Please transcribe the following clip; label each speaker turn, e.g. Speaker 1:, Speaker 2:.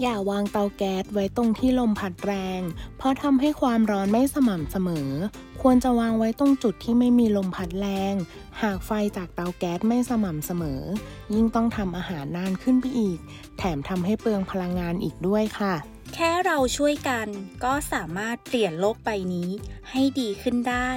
Speaker 1: อย่าวางเตาแก๊สไว้ตรงที่ลมพัดแรง เพราะทำให้ความร้อนไม่สม่ำเสมอ ควรจะวางไว้ตรงจุดที่ไม่มีลมพัดแรง หากไฟจากเตาแก๊สไม่สม่ำเสมอ ยิ่งต้องทำอาหารนานขึ้นไปอีก แถมทำให้เปลืองพลังงานอีกด้วยค่ะ
Speaker 2: แค่เราช่วยกันก็สามารถเปลี่ยนโลกใบนี้ให้ดีขึ้นได้